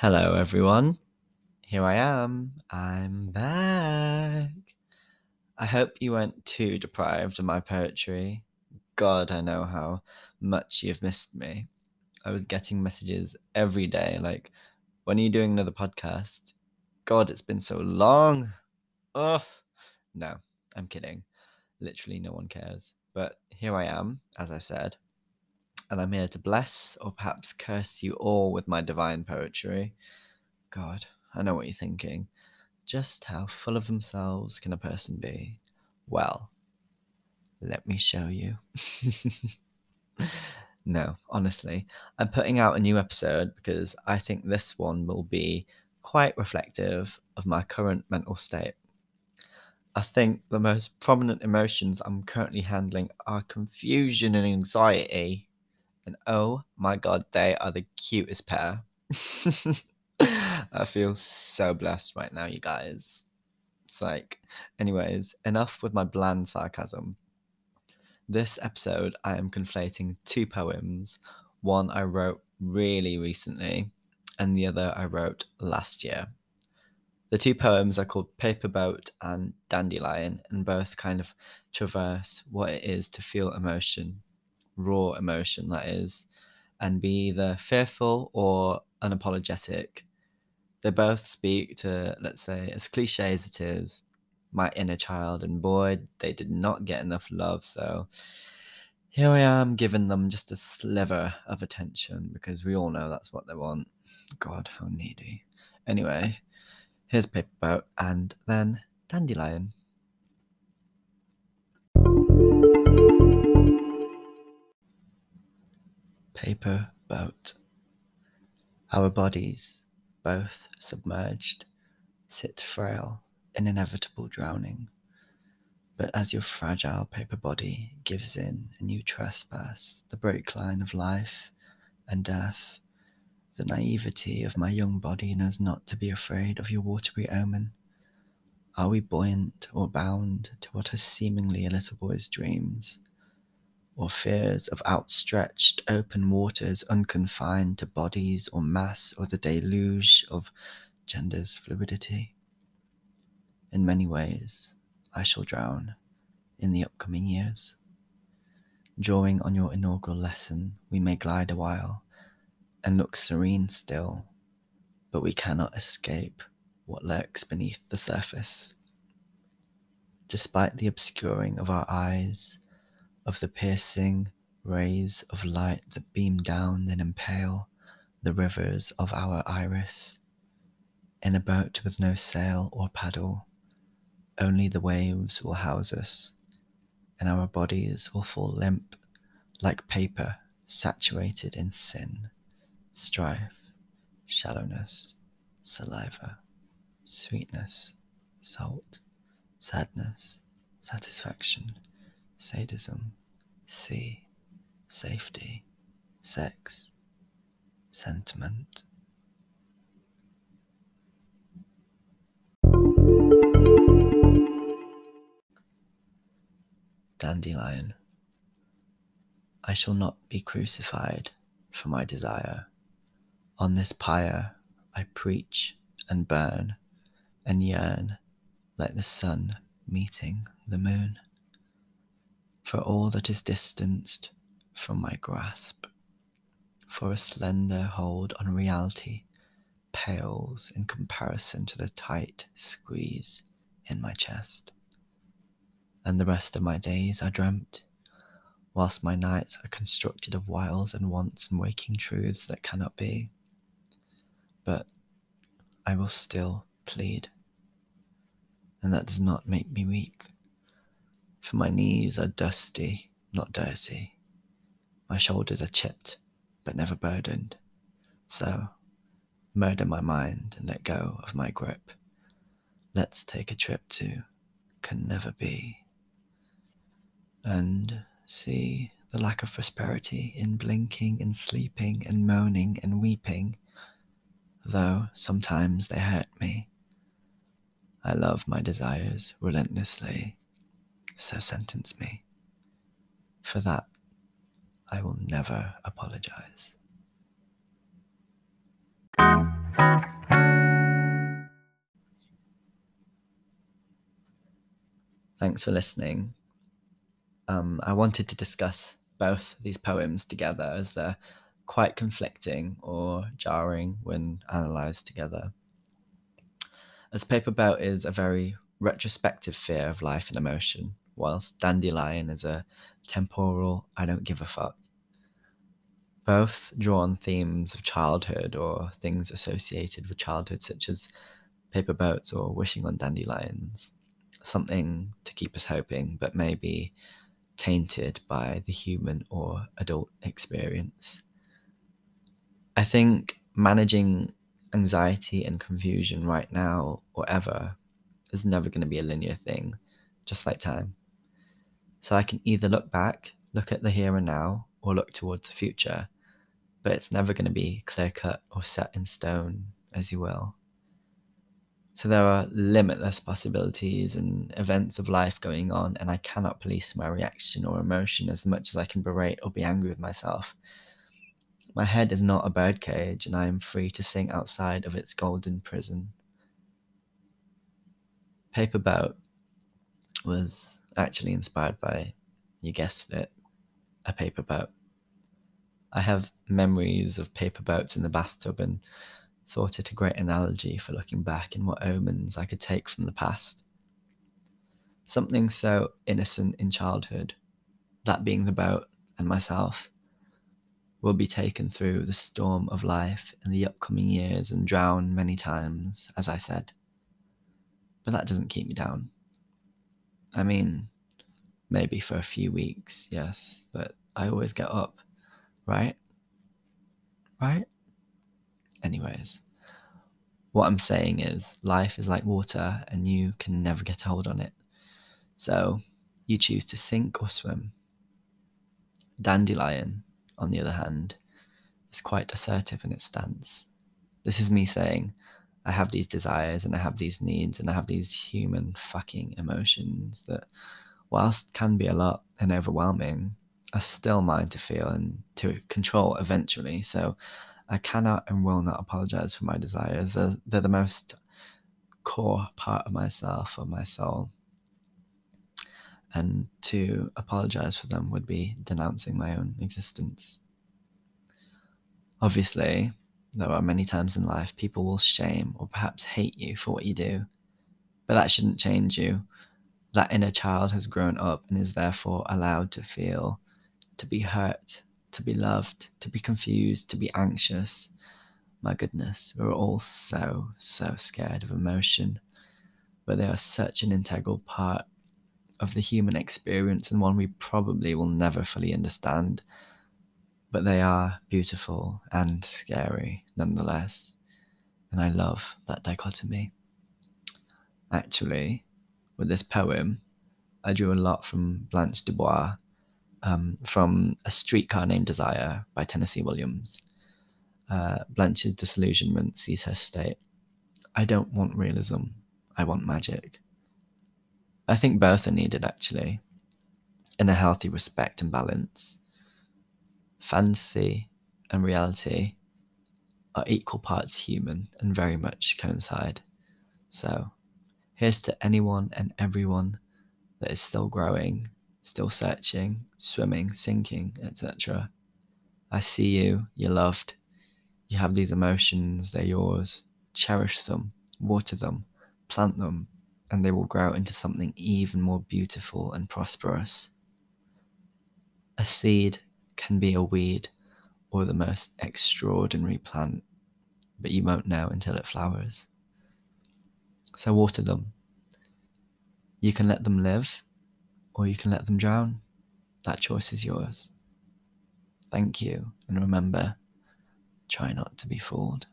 Hello, everyone. Here I am. I'm back. I hope you weren't too deprived of my poetry. God, I know how much you've missed me. I was getting messages every day like, when are you doing another podcast? God, it's been so long. Ugh. No, I'm kidding. Literally, no one cares. But here I am, as I said, and I'm here to bless or perhaps curse you all with my divine poetry. God, I know what you're thinking. Just how full of themselves can a person be? Well, let me show you. no, honestly, I'm putting out a new episode because I think this one will be quite reflective of my current mental state. I think the most prominent emotions I'm currently handling are confusion and anxiety. And oh my god, they are the cutest pair. I feel so blessed right now, you guys. It's like, anyways, enough with my bland sarcasm. This episode, I am conflating two poems. One I wrote really recently, and the other I wrote last year. The two poems are called Paper Boat and Dandelion, and both kind of traverse what it is to feel emotion, raw emotion, that is, and be either fearful or unapologetic. They both speak to, let's say, as cliche as it is, my inner child, and boy, they did not get enough love, so here I am giving them just a sliver of attention because we all know that's what they want. God, how needy. Anyway, Here's Paper Boat and then Dandelion. Paper Boat. Our bodies, both submerged, sit frail in inevitable drowning. But as your fragile paper body gives in and you trespass the break line of life and death, the naivety of my young body knows not to be afraid of your watery omen. Are we buoyant or bound to what are seemingly a little boy's dreams? Or fears of outstretched open waters unconfined to bodies or mass or the deluge of gender's fluidity? In many ways, I shall drown in the upcoming years. Drawing on your inaugural lesson, we may glide a while and look serene still, but we cannot escape what lurks beneath the surface. Despite the obscuring of our eyes, of the piercing rays of light that beam down and impale the rivers of our iris, in a boat with no sail or paddle, only the waves will house us, and our bodies will fall limp like paper saturated in sin strife, shallowness, saliva, sweetness, salt, sadness, satisfaction, sadism, sea, safety, sex, sentiment. Dandelion. I shall not be crucified for my desire on this pyre I preach and burn and yearn like the sun meeting the moon. For all that is distanced from my grasp, for a slender hold on reality pales in comparison to the tight squeeze in my chest. And the rest of my days are dreamt, whilst my nights are constructed of wiles and wants and waking truths that cannot be but I will still plead. And that does not make me weak, for my knees are dusty, not dirty. My shoulders are chipped, but never burdened. So, murder my mind and let go of my grip. Let's take a trip to can never be. And see the lack of prosperity in blinking and sleeping and moaning and weeping though sometimes they hurt me. I love my desires relentlessly, so sentence me. For that, I will never apologize. Thanks for listening. Um, I wanted to discuss both these poems together as they're quite conflicting or jarring when analysed together. As paper boat is a very retrospective fear of life and emotion, whilst Dandelion is a temporal I don't give a fuck. Both draw on themes of childhood or things associated with childhood, such as paper boats or wishing on dandelions. Something to keep us hoping, but maybe tainted by the human or adult experience. I think managing anxiety and confusion right now or ever is never going to be a linear thing, just like time. So I can either look back, look at the here and now, or look towards the future, but it's never going to be clear cut or set in stone, as you will. So there are limitless possibilities and events of life going on, and I cannot police my reaction or emotion as much as I can berate or be angry with myself. My head is not a birdcage, and I am free to sing outside of its golden prison. Paper Boat was actually inspired by, you guessed it, a paper boat. I have memories of paper boats in the bathtub and thought it a great analogy for looking back and what omens I could take from the past. Something so innocent in childhood, that being the boat and myself, will be taken through the storm of life in the upcoming years and drown many times, as I said. But that doesn't keep me down. I mean, maybe for a few weeks, yes, but I always get up, right? Right? Anyways, what I'm saying is life is like water and you can never get a hold on it. So you choose to sink or swim. Dandelion, on the other hand, is quite assertive in its stance. This is me saying, I have these desires and I have these needs and I have these human fucking emotions that, whilst can be a lot and overwhelming, are still mine to feel and to control eventually. So I cannot and will not apologize for my desires. They're, they're the most core part of myself, of my soul. And to apologize for them would be denouncing my own existence. Obviously, there are many times in life people will shame or perhaps hate you for what you do, but that shouldn't change you. That inner child has grown up and is therefore allowed to feel, to be hurt, to be loved, to be confused, to be anxious. My goodness, we're all so, so scared of emotion, but they are such an integral part of the human experience and one we probably will never fully understand. But they are beautiful and scary nonetheless, and I love that dichotomy. Actually, with this poem, I drew a lot from Blanche Dubois um, from A Streetcar Named Desire by Tennessee Williams. Uh, Blanche's disillusionment sees her state I don't want realism, I want magic. I think both are needed actually, in a healthy respect and balance. Fantasy and reality are equal parts human and very much coincide. So, here's to anyone and everyone that is still growing still searching, swimming, sinking, etc. I see you, you're loved. You have these emotions, they're yours. Cherish them, water them, plant them, and they will grow into something even more beautiful and prosperous. A seed can be a weed or the most extraordinary plant, but you won't know until it flowers. So water them. You can let them live or you can let them drown. That choice is yours. Thank you, and remember try not to be fooled.